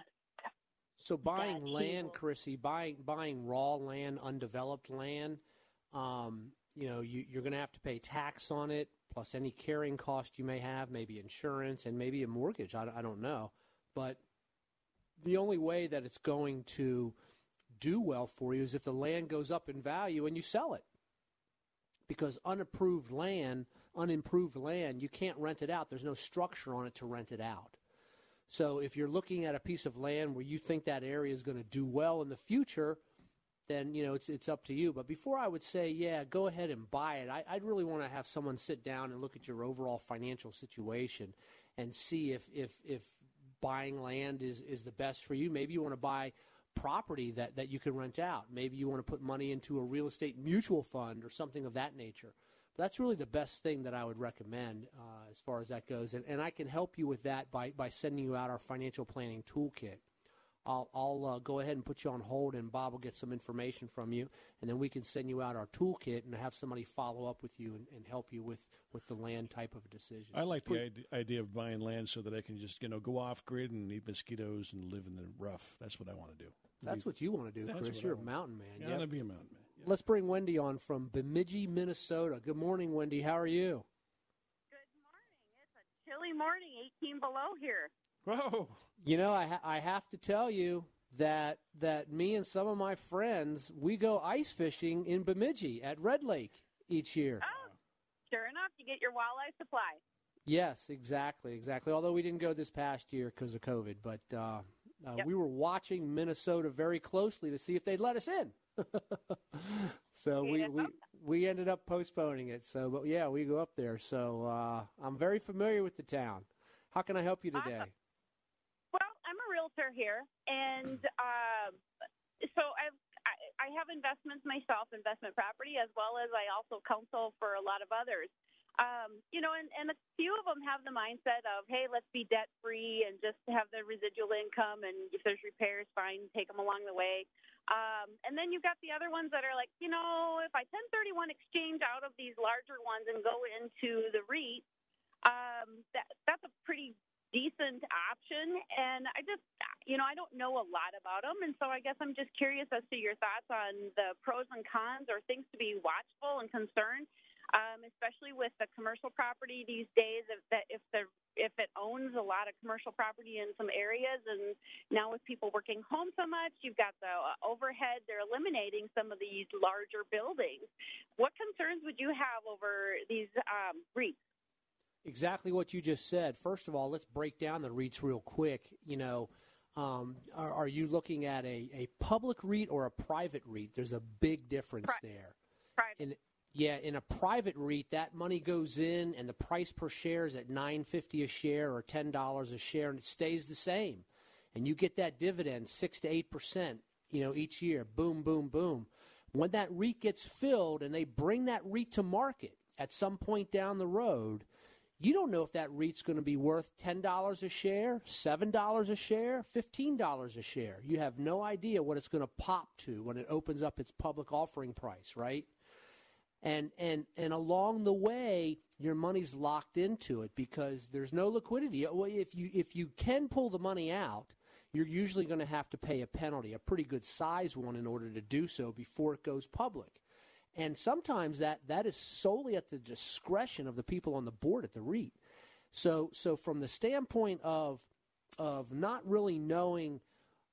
So, buying land, will... Chrissy, buying buying raw land, undeveloped land. Um, you know, you, you're going to have to pay tax on it plus any carrying cost you may have, maybe insurance, and maybe a mortgage. I, I don't know. But the only way that it's going to do well for you is if the land goes up in value and you sell it. Because unapproved land, unimproved land, you can't rent it out. There's no structure on it to rent it out. So if you're looking at a piece of land where you think that area is going to do well in the future, then you know it's it's up to you. But before I would say, yeah, go ahead and buy it. I, would really want to have someone sit down and look at your overall financial situation and see if if if buying land is is the best for you. Maybe you want to buy property that that you can rent out. Maybe you want to put money into a real estate mutual fund or something of that nature. But that's really the best thing that I would recommend uh, as far as that goes. And, and I can help you with that by, by sending you out our financial planning toolkit. I'll, I'll uh, go ahead and put you on hold, and Bob will get some information from you, and then we can send you out our toolkit and have somebody follow up with you and, and help you with, with the land type of decision. I like the idea of buying land so that I can just you know go off grid and eat mosquitoes and live in the rough. That's what I want to do. That's what you want to do, Chris. You're I a want. mountain man. Yeah, Yep. I want to be a mountain man. Let's bring Wendy on from Bemidji, Minnesota. Good morning, Wendy. How are you? Good morning. It's a chilly morning, 18 below here. Whoa! You know, I, ha- I have to tell you that that me and some of my friends we go ice fishing in Bemidji at Red Lake each year. Oh, sure enough, you get your walleye supply. Yes, exactly, exactly. Although we didn't go this past year because of COVID, but uh, uh, we were watching Minnesota very closely to see if they'd let us in. so we, we we ended up postponing it. So, but yeah, we go up there. So uh, I'm very familiar with the town. How can I help you today? Well, I'm a realtor here, and uh, so I've, I, I have investments myself, investment property, as well as I also counsel for a lot of others. Um, you know, and, and a few of them have the mindset of, hey, let's be debt free and just have the residual income, and if there's repairs, fine, take them along the way. Um, and then you've got the other ones that are like, you know, if I 1031 exchange out of these larger ones and go into the REIT, um, that that's a pretty decent option. And I just, you know, I don't know a lot about them, and so I guess I'm just curious as to your thoughts on the pros and cons or things to be watchful and concerned. Um, especially with the commercial property these days, if that if the if it owns a lot of commercial property in some areas, and now with people working home so much, you've got the uh, overhead. They're eliminating some of these larger buildings. What concerns would you have over these um, REITs? Exactly what you just said. First of all, let's break down the REITs real quick. You know, um, are, are you looking at a, a public REIT or a private REIT? There's a big difference there. Private. In, yeah, in a private REIT, that money goes in, and the price per share is at nine fifty a share or ten dollars a share, and it stays the same. And you get that dividend six to eight percent, you know, each year. Boom, boom, boom. When that REIT gets filled, and they bring that REIT to market at some point down the road, you don't know if that REIT's going to be worth $10 a share, $7 a share, $15 a share. You have no idea what it's going to pop to when it opens up its public offering price, right? And and and along the way, your money's locked into it because there's no liquidity. If you if you can pull the money out, you're usually going to have to pay a penalty, a pretty good size one in order to do so before it goes public. And sometimes that, that is solely at the discretion of the people on the board at the REIT. So, so from the standpoint of, of not really knowing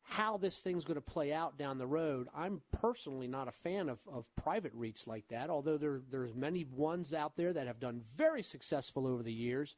how this thing's going to play out down the road, I'm personally not a fan of, of private REITs like that, although there, there's many ones out there that have done very successful over the years.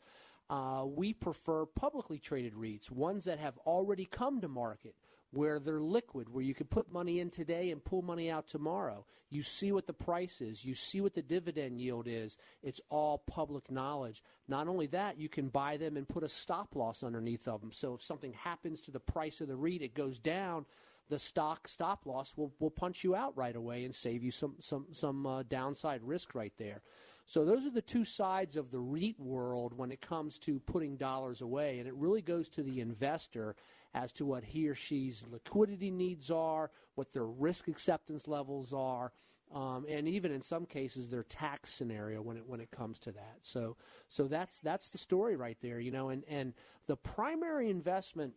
Uh, we prefer publicly traded REITs, ones that have already come to market, where they're liquid, where you can put money in today and pull money out tomorrow. You see what the price is, you see what the dividend yield is. It's all public knowledge. Not only that, you can buy them and put a stop loss underneath of them. So if something happens to the price of the REIT, it goes down. The stock stop loss will, will punch you out right away and save you some some some uh, downside risk right there. So those are the two sides of the REIT world when it comes to putting dollars away, and it really goes to the investor as to what he or she's liquidity needs are, what their risk acceptance levels are, um, and even in some cases their tax scenario when it when it comes to that. So so that's that's the story right there, you know. And and the primary investment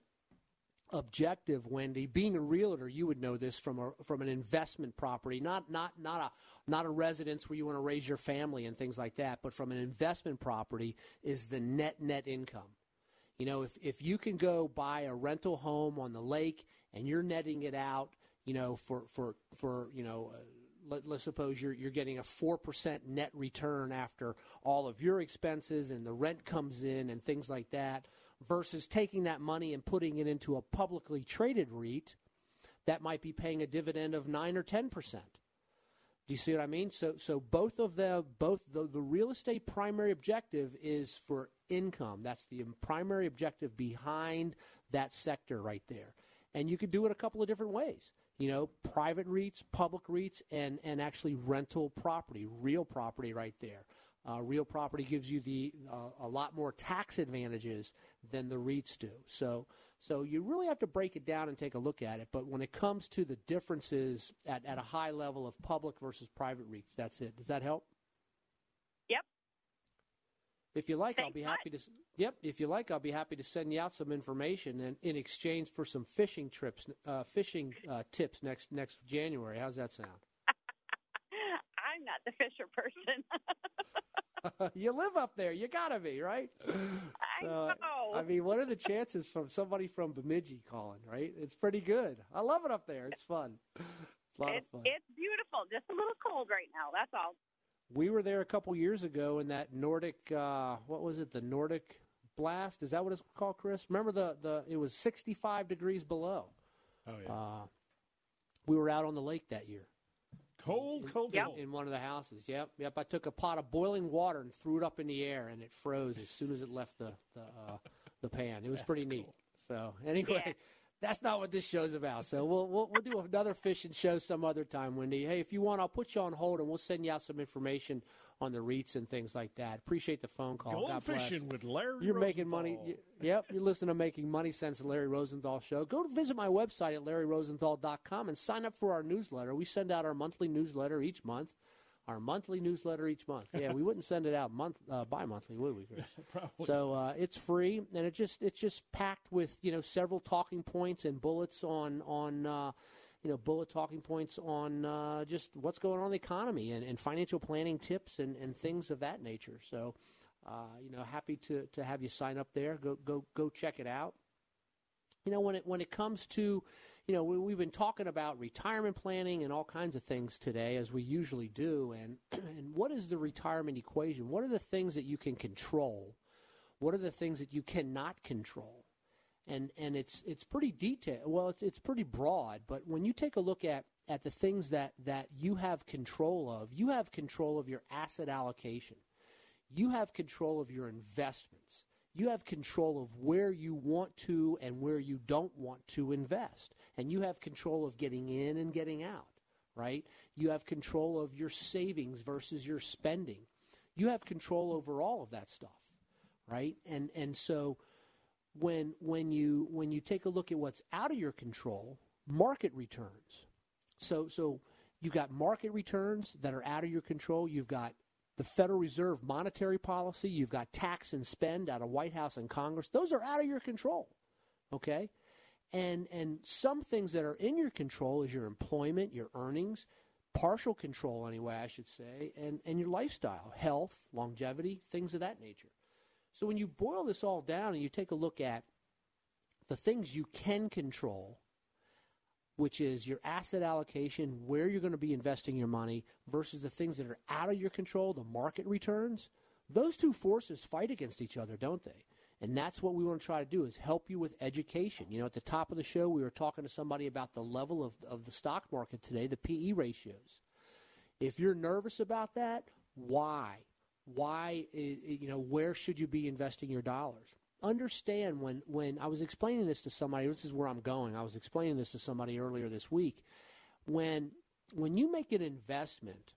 objective, Wendy, being a realtor, you would know this from a from an investment property, not not not a not a residence where you want to raise your family and things like that, but from an investment property is the net net income. You know, if if you can go buy a rental home on the lake and you're netting it out, you know, for for for you know. Uh, let, let's suppose you're you're getting a four percent net return after all of your expenses and the rent comes in and things like that, versus taking that money and putting it into a publicly traded REIT that might be paying a dividend of nine or ten percent. Do you see what I mean? So so both of the both the, the real estate primary objective is for income. That's the primary objective behind that sector right there. And you could do it a couple of different ways. You know, private REITs, public REITs, and, and actually rental property, real property right there. Uh, real property gives you the uh, a lot more tax advantages than the REITs do. So, so you really have to break it down and take a look at it. But when it comes to the differences at, at a high level of public versus private REITs, that's it. Does that help? If you like, Thanks I'll be happy to. Yep. If you like, I'll be happy to send you out some information and in exchange for some fishing trips, uh, fishing uh, tips next next January. How's that sound? I'm not the Fisher person. you live up there. You gotta be right. I So, know. I mean, what are the chances from somebody from Bemidji calling? Right? It's pretty good. I love it up there. It's fun. It's a lot it's, of fun. it's beautiful. Just a little cold right now. That's all. We were there a couple years ago in that Nordic. Uh, what was it? The Nordic blast. Is that what it's called, Chris? Remember the the? It was 65 degrees below. Oh yeah. Uh, we were out on the lake that year. Cold, cold, in, cold. in one of the houses. Yep, yep. I took a pot of boiling water and threw it up in the air, and it froze as soon as it left the the, uh, the pan. It was pretty neat. So anyway, that's not what this show's about. So we'll, we'll we'll do another fishing show some other time, Wendy. Hey, if you want, I'll put you on hold, and we'll send you out some information on the REITs and things like that. Appreciate the phone call. Going God bless. fishing with Larry You're making money. Rosenthal. Yep, you're listening to Making Money Sense, the Larry Rosenthal Show. Go to visit my website at larryrosenthal.com and sign up for our newsletter. We send out our monthly newsletter each month. Our monthly newsletter each month. Yeah, we wouldn't send it out month uh, bi-monthly, would we, Chris? Probably. So uh, it's free, and it just it's just packed with you know several talking points and bullets on on uh, you know bullet talking points on uh, just what's going on in the economy and, and financial planning tips and, and things of that nature. So uh, you know, happy to to have you sign up there. Go go go check it out. You know, when it when it comes to you know, we, we've been talking about retirement planning and all kinds of things today, as we usually do. And and what is the retirement equation? What are the things that you can control? What are the things that you cannot control? And and it's it's pretty detailed. Well, it's it's pretty broad. But when you take a look at at the things that that you have control of, you have control of your asset allocation. You have control of your investments. You have control of where you want to and where you don't want to invest. And you have control of getting in and getting out, right? You have control of your savings versus your spending. You have control over all of that stuff, right? And and so when when you when you take a look at what's out of your control, market returns. So so you've got market returns that are out of your control. You've got the Federal Reserve monetary policy. You've got tax and spend out of White House and Congress. Those are out of your control. Okay? And and some things that are in your control is your employment, your earnings, partial control anyway, I should say, and, and your lifestyle, health, longevity, things of that nature. So when you boil this all down and you take a look at the things you can control, which is your asset allocation, where you're going to be investing your money, versus the things that are out of your control, the market returns, those two forces fight against each other, don't they? And that's what we want to try to do is help you with education. You know, at the top of the show, we were talking to somebody about the level of, of the stock market today, the PE ratios. If you're nervous about that, why? Why, i- i- you know, where should you be investing your dollars? Understand when, when I was explaining this to somebody, this is where I'm going. I was explaining this to somebody earlier this week. When, when you make an investment,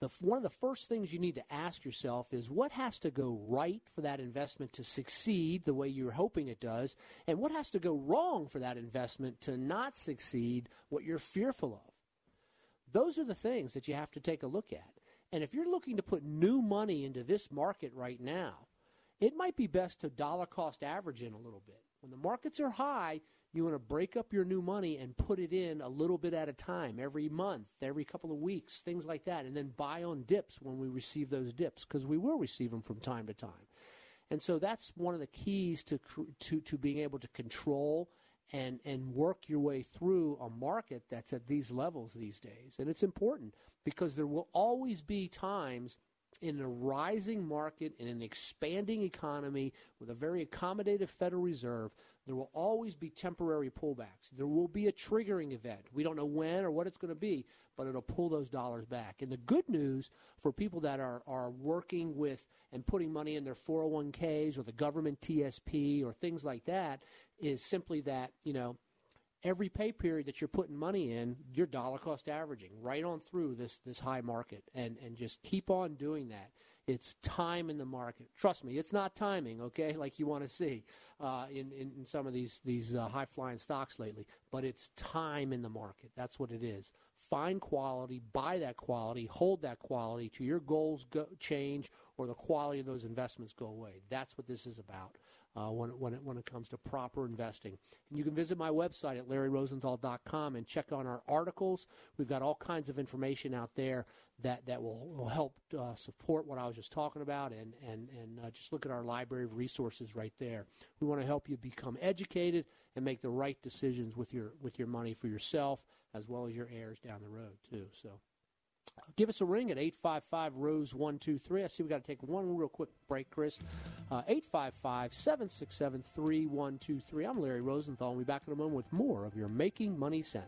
the, one of the first things you need to ask yourself is what has to go right for that investment to succeed the way you're hoping it does, and what has to go wrong for that investment to not succeed what you're fearful of. Those are the things that you have to take a look at. And if you're looking to put new money into this market right now, it might be best to dollar cost average in a little bit. When the markets are high, you want to break up your new money and put it in a little bit at a time, every month, every couple of weeks, things like that, and then buy on dips when we receive those dips because we will receive them from time to time. And so that's one of the keys to to to being able to control and and work your way through a market that's at these levels these days. And it's important because there will always be times in a rising market in an expanding economy with a very accommodative Federal Reserve, there will always be temporary pullbacks. There will be a triggering event. We don't know when or what it's going to be, but it'll pull those dollars back. And the good news for people that are, are working with and putting money in their 401ks or the government TSP or things like that is simply that, you know, every pay period that you're putting money in, you're dollar cost averaging right on through this this high market, and and just keep on doing that. It's time in the market. Trust me, it's not timing, okay, like you want to see uh, in, in, in some of these these uh, high flying stocks lately. But it's time in the market. That's what it is. Find quality, buy that quality, hold that quality till your goals go, change or the quality of those investments go away. That's what this is about uh, when, it, when, it, when it comes to proper investing. And you can visit my website at larryrosenthal.com and check on our articles. We've got all kinds of information out there that, that will, will help uh, support what I was just talking about and, and, and uh, just look at our library of resources right there. We want to help you become educated and make the right decisions with your, with your money for yourself as well as your heirs down the road, too. So. Give us a ring at 855 Rose 123. I see we got to take one real quick break, Chris. Uh, 855 767 3123. I'm Larry Rosenthal, we'll be back in a moment with more of your Making Money Sense.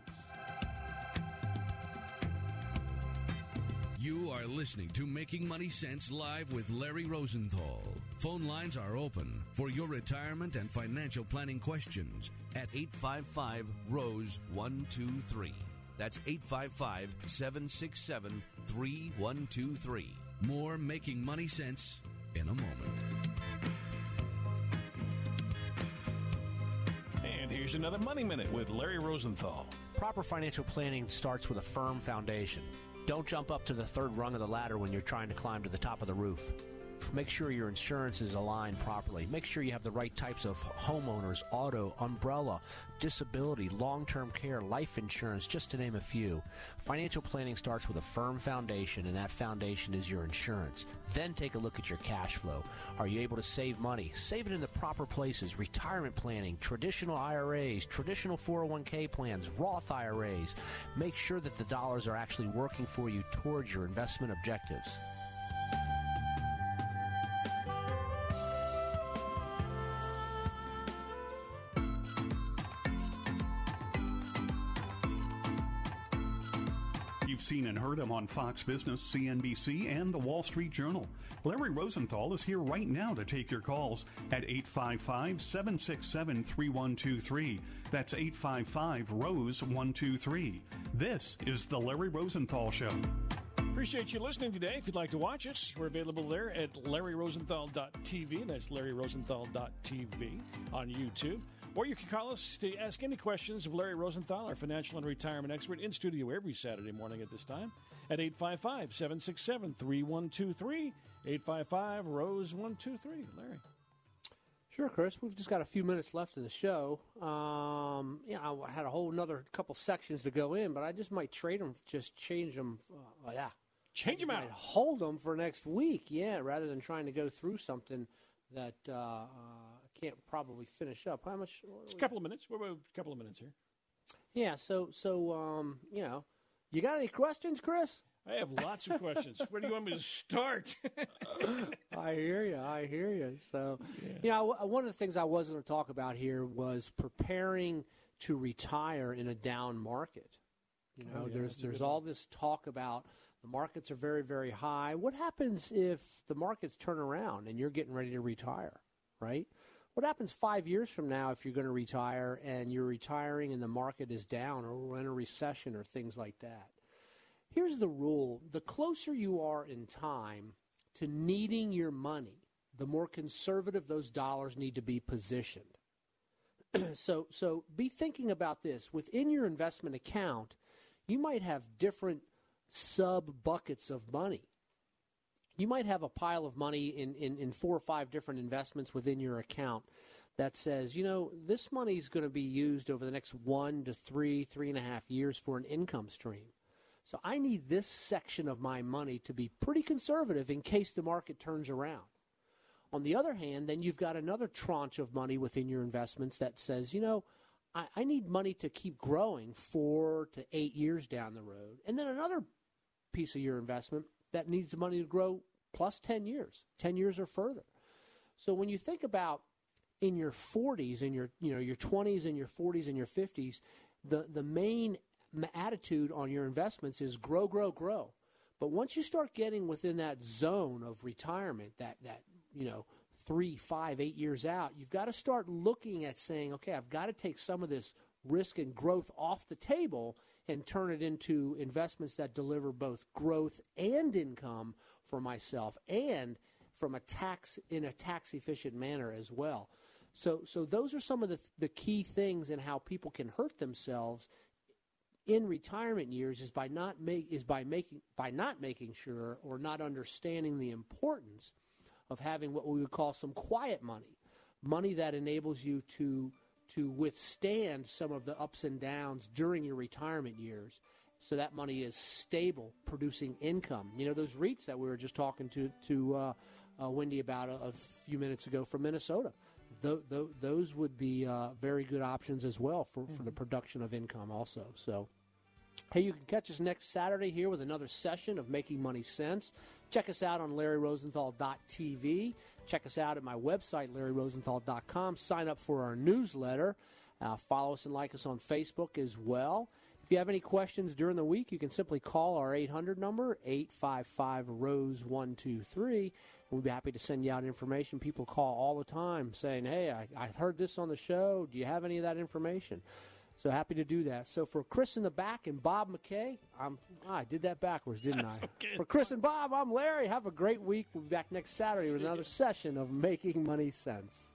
You are listening to Making Money Sense live with Larry Rosenthal. Phone lines are open for your retirement and financial planning questions at 855 Rose 123. That's 855 767 3123. More Making Money Sense in a moment. And here's another Money Minute with Larry Rosenthal. Proper financial planning starts with a firm foundation. Don't jump up to the third rung of the ladder when you're trying to climb to the top of the roof. Make sure your insurance is aligned properly. Make sure you have the right types of homeowners, auto, umbrella, disability, long term care, life insurance, just to name a few. Financial planning starts with a firm foundation, and that foundation is your insurance. Then take a look at your cash flow. Are you able to save money? Save it in the proper places retirement planning, traditional IRAs, traditional 401k plans, Roth IRAs. Make sure that the dollars are actually working for you towards your investment objectives. You've seen and heard him on Fox Business, CNBC, and the Wall Street Journal. Larry Rosenthal is here right now to take your calls at 855 767 3123. That's 855 Rose 123. This is The Larry Rosenthal Show. Appreciate you listening today. If you'd like to watch us, we're available there at larryrosenthal.tv. That's larryrosenthal.tv on YouTube. Or you can call us to ask any questions of Larry Rosenthal, our financial and retirement expert, in studio every Saturday morning at this time at 855 767 3123. 855 Rose 123. Larry. Sure, Chris. We've just got a few minutes left in the show. Um, you know, I had a whole another couple sections to go in, but I just might trade them, just change them. Uh, yeah, change them out. Hold them for next week. Yeah, rather than trying to go through something that uh, uh, can't probably finish up. How much? It's a couple of minutes. We're about a couple of minutes here. Yeah. So, so um, you know, you got any questions, Chris? I have lots of questions. Where do you want me to start? I hear you. I hear you. So, yeah. you know, one of the things I was going to talk about here was preparing to retire in a down market. You know, oh, yeah, there's there's all one. this talk about the markets are very very high. What happens if the markets turn around and you're getting ready to retire, right? What happens five years from now if you're going to retire and you're retiring and the market is down or we're in a recession or things like that? Here's the rule the closer you are in time to needing your money, the more conservative those dollars need to be positioned. so, so be thinking about this. Within your investment account, you might have different sub buckets of money. You might have a pile of money in, in, in four or five different investments within your account that says, you know, this money is going to be used over the next one to three, three and a half years for an income stream. So I need this section of my money to be pretty conservative in case the market turns around. On the other hand, then you've got another tranche of money within your investments that says, you know, I, I need money to keep growing four to eight years down the road. And then another piece of your investment that needs money to grow plus 10 years, 10 years or further. So when you think about in your 40s, in your, you know, your 20s and your 40s and your 50s, the, the main attitude on your investments is grow, grow, grow. But once you start getting within that zone of retirement, that that you know three, five, eight years out, you've got to start looking at saying, okay, I've got to take some of this risk and growth off the table and turn it into investments that deliver both growth and income for myself and from a tax in a tax efficient manner as well. So so those are some of the the key things in how people can hurt themselves in retirement years is by not make is by making by not making sure or not understanding the importance of having what we would call some quiet money, money that enables you to to withstand some of the ups and downs during your retirement years. So that money is stable, producing income. You know those REITs that we were just talking to to uh, uh, Wendy about a, a, few minutes ago from Minnesota. Th- th- those would be uh, very good options as well for, mm-hmm. for the mm-hmm. production of income also. So Hey, you can catch us next Saturday here with another session of Making Money Sense. Check us out on LarryRosenthal.tv. Check us out at my website, LarryRosenthal.com. Sign up for our newsletter. Uh, follow us and like us on Facebook as well. If you have any questions during the week, you can simply call our 800 number, 855 Rose 123. We'll be happy to send you out information. People call all the time saying, Hey, I, I heard this on the show. Do you have any of that information? So happy to do that. So for Chris in the back and Bob McKay, I'm I did that backwards, didn't That's I? Okay. For Chris and Bob, I'm Larry. Have a great week. We'll be back next Saturday with another session of Making Money Sense.